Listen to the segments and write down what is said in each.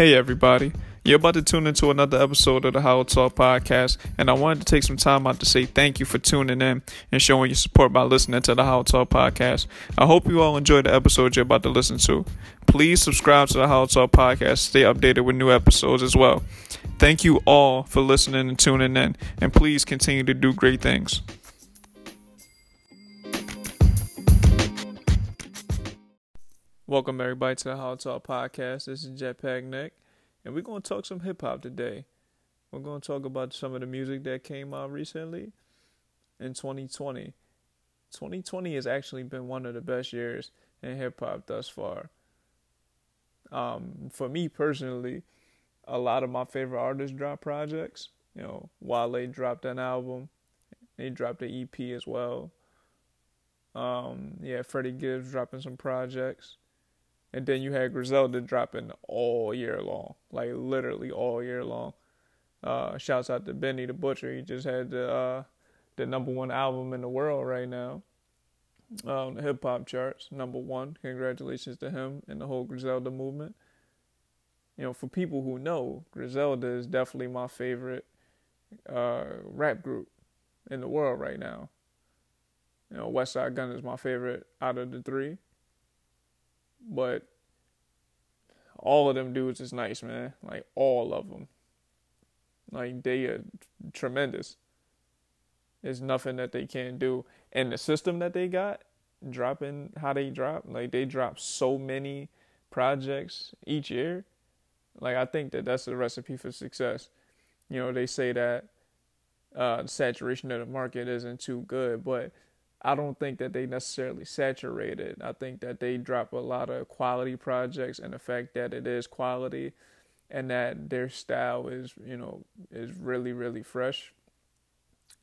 Hey, everybody. You're about to tune into another episode of the Hollow Talk podcast, and I wanted to take some time out to say thank you for tuning in and showing your support by listening to the Hollow Talk podcast. I hope you all enjoyed the episode you're about to listen to. Please subscribe to the Hollow Talk podcast, to stay updated with new episodes as well. Thank you all for listening and tuning in, and please continue to do great things. Welcome everybody to the Hollow Talk podcast. This is Jetpack Nik, and we're gonna talk some hip hop today. We're gonna talk about some of the music that came out recently in 2020. 2020 has actually been one of the best years in hip hop thus far. Um, for me personally, a lot of my favorite artists dropped projects. You know, Wale dropped an album. He dropped an EP as well. Um, yeah, Freddie Gibbs dropping some projects. And then you had Griselda dropping all year long, like literally all year long. Uh, shouts out to Benny the Butcher. He just had the uh, the number one album in the world right now on the hip hop charts, number one. Congratulations to him and the whole Griselda movement. You know, for people who know, Griselda is definitely my favorite uh, rap group in the world right now. You know, Westside Gunn is my favorite out of the three. But all of them dudes is nice, man. Like all of them. Like they are tremendous. There's nothing that they can't do. And the system that they got, dropping how they drop, like they drop so many projects each year. Like I think that that's a recipe for success. You know, they say that uh, the saturation of the market isn't too good, but I don't think that they necessarily saturated. I think that they drop a lot of quality projects and the fact that it is quality and that their style is, you know, is really, really fresh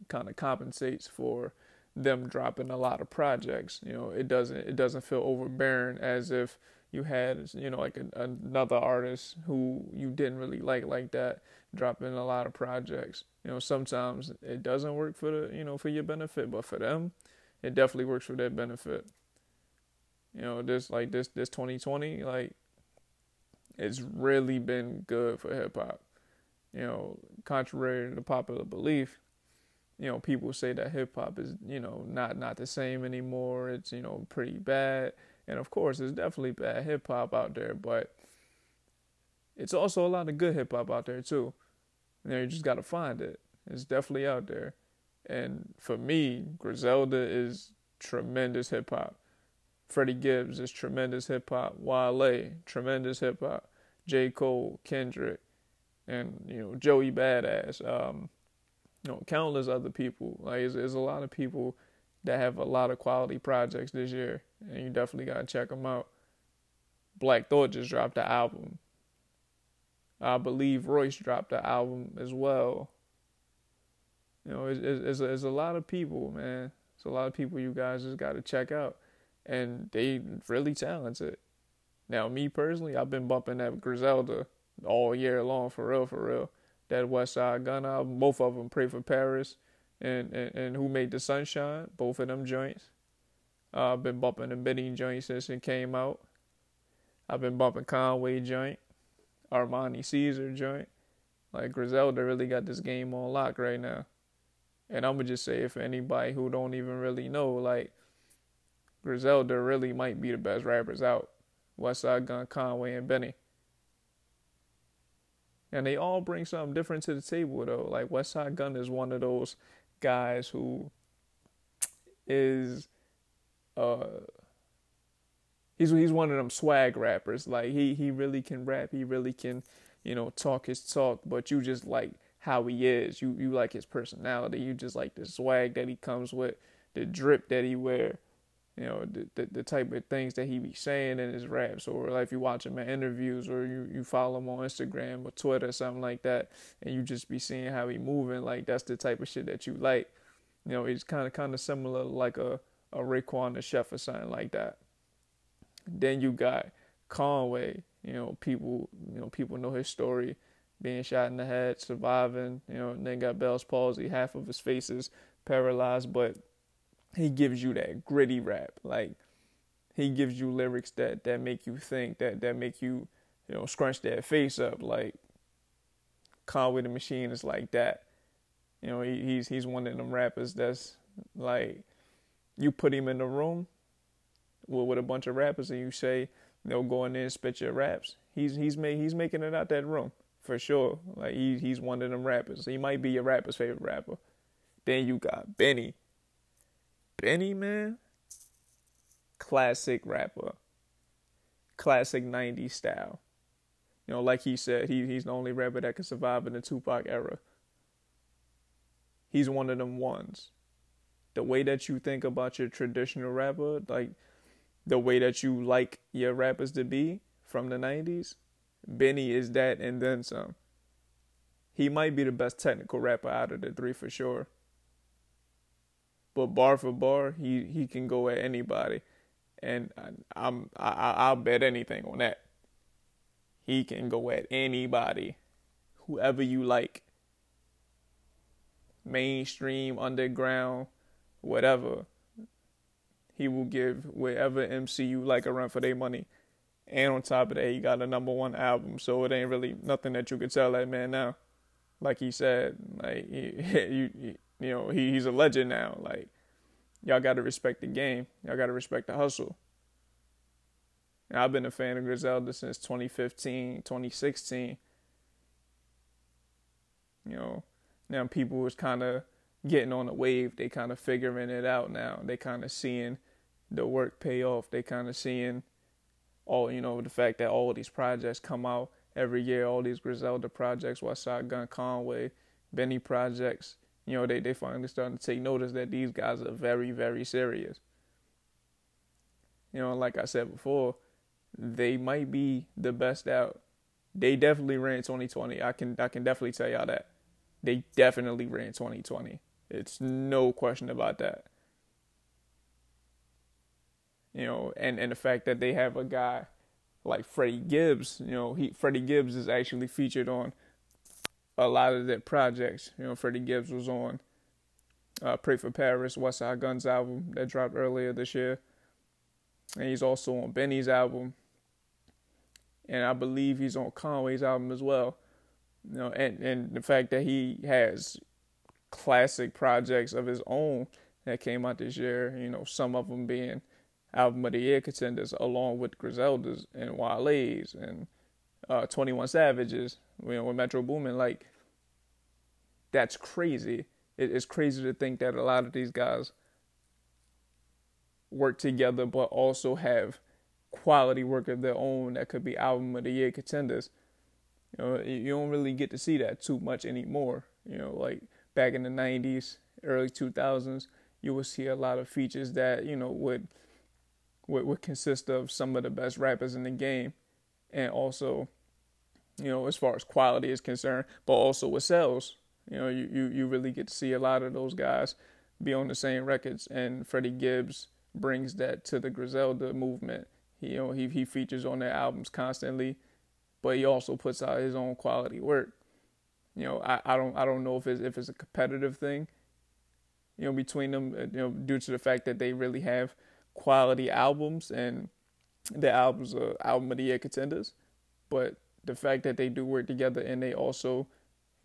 kind of compensates for them dropping a lot of projects. You know, it doesn't it doesn't feel overbearing as if you had, you know, like a, another artist who you didn't really like like that dropping a lot of projects. You know, sometimes it doesn't work for the, you know, for your benefit, but for them, it definitely works for their benefit. You know, this like this this 2020 like it's really been good for hip hop. You know, contrary to popular belief, you know, people say that hip hop is, you know, not not the same anymore. It's, you know, pretty bad. And of course, there's definitely bad hip hop out there, but it's also a lot of good hip hop out there too. You know, you just got to find it. It's definitely out there. And for me, Griselda is tremendous hip hop. Freddie Gibbs is tremendous hip hop. Wale, tremendous hip hop. J. Cole, Kendrick, and you know Joey Badass. Um, you know countless other people. Like there's, a lot of people that have a lot of quality projects this year, and you definitely gotta check them out. Black Thought just dropped the album. I believe Royce dropped the album as well. You know, it's, it's, it's, a, lot of people, man. It's a lot of people you guys just got to check out, and they really talented. Now, me personally, I've been bumping that Griselda all year long, for real, for real. That Westside Gunn album, both of them, Pray for Paris, and and, and Who Made the Sunshine, both of them joints. Uh, I've been bumping the Benny joint since it came out. I've been bumping Conway joint, Armani Caesar joint. Like Griselda really got this game on lock right now. And I'm gonna just say it for anybody who don't even really know, like Griselda really might be the best rappers out. Westside Gunn, Conway, and Benny. And they all bring something different to the table though. Like Westside Gunn is one of those guys who is uh he's he's one of them swag rappers. Like he he really can rap, he really can, you know, talk his talk, but you just like how he is. You you like his personality. You just like the swag that he comes with, the drip that he wear, you know, the the, the type of things that he be saying in his raps, or like if you watch him in interviews, or you you follow him on Instagram or Twitter, or something like that, and you just be seeing how he moving. Like that's the type of shit that you like. You know, it's kind of kind of similar like a a Raekwon the Chef or something like that. Then you got Conway. You know, people you know people know his story being shot in the head, surviving, you know, and then got Bell's palsy, half of his face is paralyzed, but he gives you that gritty rap. Like he gives you lyrics that that make you think, that that make you you know, scrunch that face up like Conway the Machine is like that. You know, he, he's he's one of them rappers that's like you put him in the room with, with a bunch of rappers and you say they'll go in there and spit your raps. He's he's made he's making it out that room for sure. Like he he's one of them rappers. He might be your rapper's favorite rapper. Then you got Benny. Benny man, classic rapper, classic '90s style. You know, like he said, he he's the only rapper that can survive in the Tupac era. He's one of them ones. The way that you think about your traditional rapper, like the way that you like your rappers to be from the 90s, Benny is that and then some. He might be the best technical rapper out of the three for sure. But bar for bar, he, he can go at anybody, and I, I'm I, I'll bet anything on that. He can go at anybody, whoever you like. Mainstream, underground, whatever. He will give whatever MC you like a run for their money. And on top of that, he got a number one album, so it ain't really nothing that you could tell that man now. Like he said, like he, you, you know, he, he's a legend now. Like y'all got to respect the game. Y'all got to respect the hustle. And I've been a fan of Griselda since 2015, 2016. You know, now people was kind of getting on the wave. They kind of figuring it out now. They kind of seeing the work pay off. They kind of seeing all, you know, the fact that all these projects come out every year, all these Griselda projects, Westside Gunn Conway, Benny projects, you know, they, they finally starting to take notice that these guys are very, very serious. You know, like I said before, they might be the best out. They definitely ran 2020. I can I can definitely tell y'all that. They definitely ran 2020. It's no question about that. You know, and, and the fact that they have a guy like Freddie Gibbs, you know, he Freddie Gibbs is actually featured on a lot of their projects. You know, Freddie Gibbs was on uh, Pray for Paris, Westside Gunn's album that dropped earlier this year. And he's also on Benny's album. And I believe he's on Conway's album as well. You know, and, and the fact that he has classic projects of his own that came out this year, you know, some of them being album of the year contenders along with Griselda's and Wale's and uh, 21 Savages, you know, with Metro Boomin. Like, that's crazy. It, it's crazy to think that a lot of these guys work together, but also have quality work of their own that could be album of the year contenders. You know, you don't really get to see that too much anymore. You know, like back in the 90s, early 2000s, you would see a lot of features that, you know, would would, would consist of some of the best rappers in the game and also, you know, as far as quality is concerned, but also with sales. You know, you, you, you really get to see a lot of those guys be on the same records and Freddie Gibbs brings that to the Griselda movement. He, you know, he he features on their albums constantly, but he also puts out his own quality work. You know, I, I don't I don't know if it's if it's a competitive thing. You know, between them, uh, you know, due to the fact that they really have quality albums and the albums are album of the year contenders, but the fact that they do work together and they also,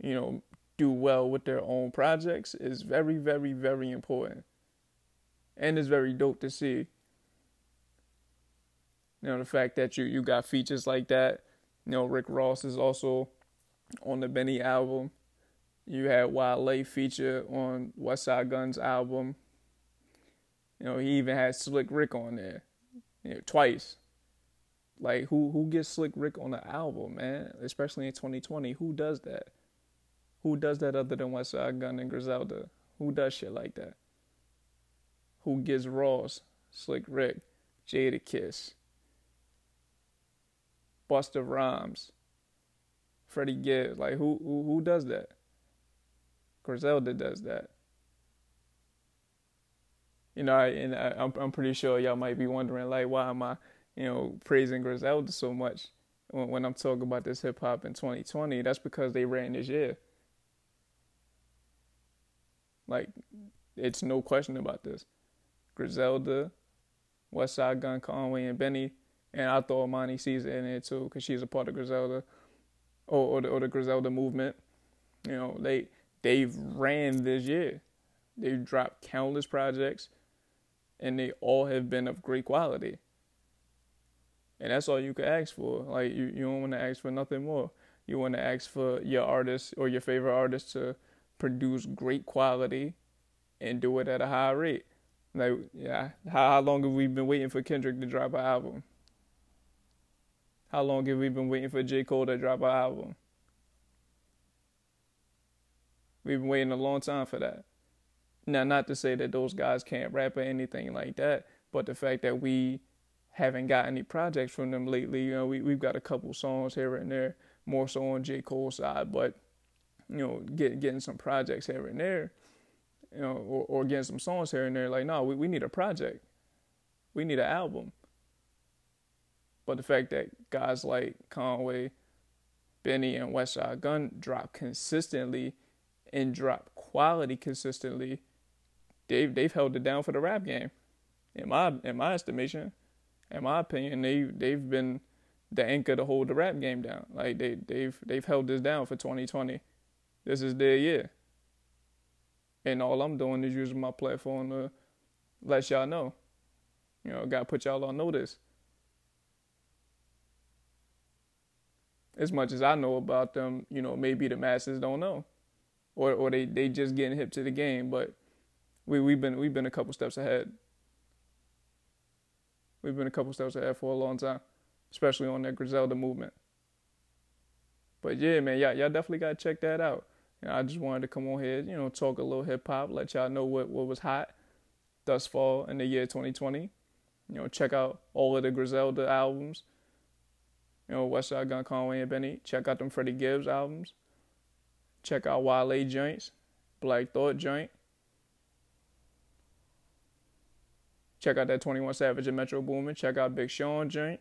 you know, do well with their own projects is very, very, very important. And it's very dope to see. You know, the fact that you, you got features like that. You know, Rick Ross is also on the Benny album. You had Wale feature on Westside Gunn's album. You know, he even had Slick Rick on there, you know, twice. Like who who gets Slick Rick on the album, man? Especially in 2020, who does that? Who does that other than Westside Gunn and Griselda? Who does shit like that? Who gets Ross, Slick Rick, Jadakiss, Busta Rhymes, Freddie Gibbs. Like who who who does that? Griselda does that. You know, and I, I'm I'm pretty sure y'all might be wondering like why am I, you know, praising Griselda so much when, when I'm talking about this hip hop in 2020? That's because they ran this year. Like, it's no question about this. Griselda, Westside Gunn, Conway, and Benny and I thought throw Armani Caesar in there too because she's a part of Griselda or or the, or the Griselda movement. You know, they they've ran this year. They've dropped countless projects, and they all have been of great quality. And that's all you can ask for. Like you, you don't want to ask for nothing more. You want to ask for your artist or your favorite artist to produce great quality and do it at a high rate. Like, yeah, how, how long have we been waiting for Kendrick to drop an album? How long have we been waiting for J. Cole to drop an album? We've been waiting a long time for that. Now, not to say that those guys can't rap or anything like that, but the fact that we haven't got any projects from them lately, you know, we, we've got a couple songs here and there, more so on J. Cole's side, but, you know, get, getting some projects here and there, you know, or, or getting some songs here and there, like, no, we, we need a project. We need an album. But the fact that guys like Conway, Benny, and Westside Gunn drop consistently and drop quality consistently, they've they've held it down for the rap game. In my in my estimation, in my opinion, they they've been the anchor to hold the rap game down. Like they they've they've held this down for 2020. This is their year. And all I'm doing is using my platform to let y'all know. You know, gotta put y'all on notice. as much as I know about them, you know, maybe the masses don't know, or or they they just getting hip to the game. But we we've been we've been a couple steps ahead. We've been a couple steps ahead for a long time, especially on that Griselda movement. But yeah, man, y'all y'all definitely gotta check that out. You know, I just wanted to come on here, you know, talk a little hip hop, let y'all know what what was hot thus far in the year 2020. You know, check out all of the Griselda albums you know, Westside Gunn, Conway, and Benny. Check out them Freddie Gibbs albums. Check out Wale joints, Black Thought joint. Check out that 21 Savage and Metro Boomin. Check out Big Sean joint.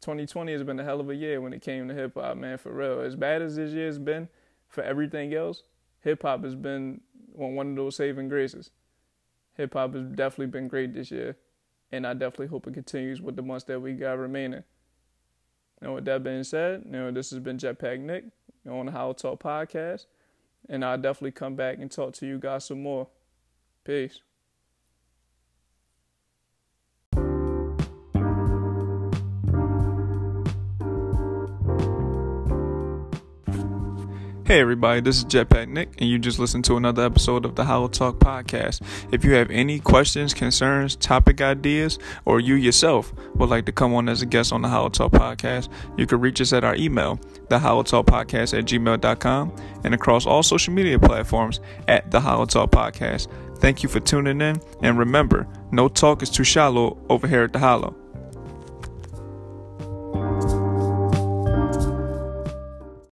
2020 has been a hell of a year when it came to hip hop, man, for real. As bad as this year's been for everything else, hip hop has been one of those saving graces. Hip hop has definitely been great this year, and I definitely hope it continues with the months that we got remaining. And with that being said, you know, this has been Jetpack Nik on the Hollow Talk podcast. And I'll definitely come back and talk to you guys some more. Peace. Hey everybody, this is Jetpack Nik, and you just listened to another episode of the Hollow Talk podcast. If you have any questions, concerns, topic ideas, or you yourself would like to come on as a guest on the Hollow Talk podcast, you can reach us at our email, the Hollow Talk podcast at gmail.com, and across all social media platforms at the Hollow Talk podcast. Thank you for tuning in, and remember, no talk is too shallow over here at the Hollow.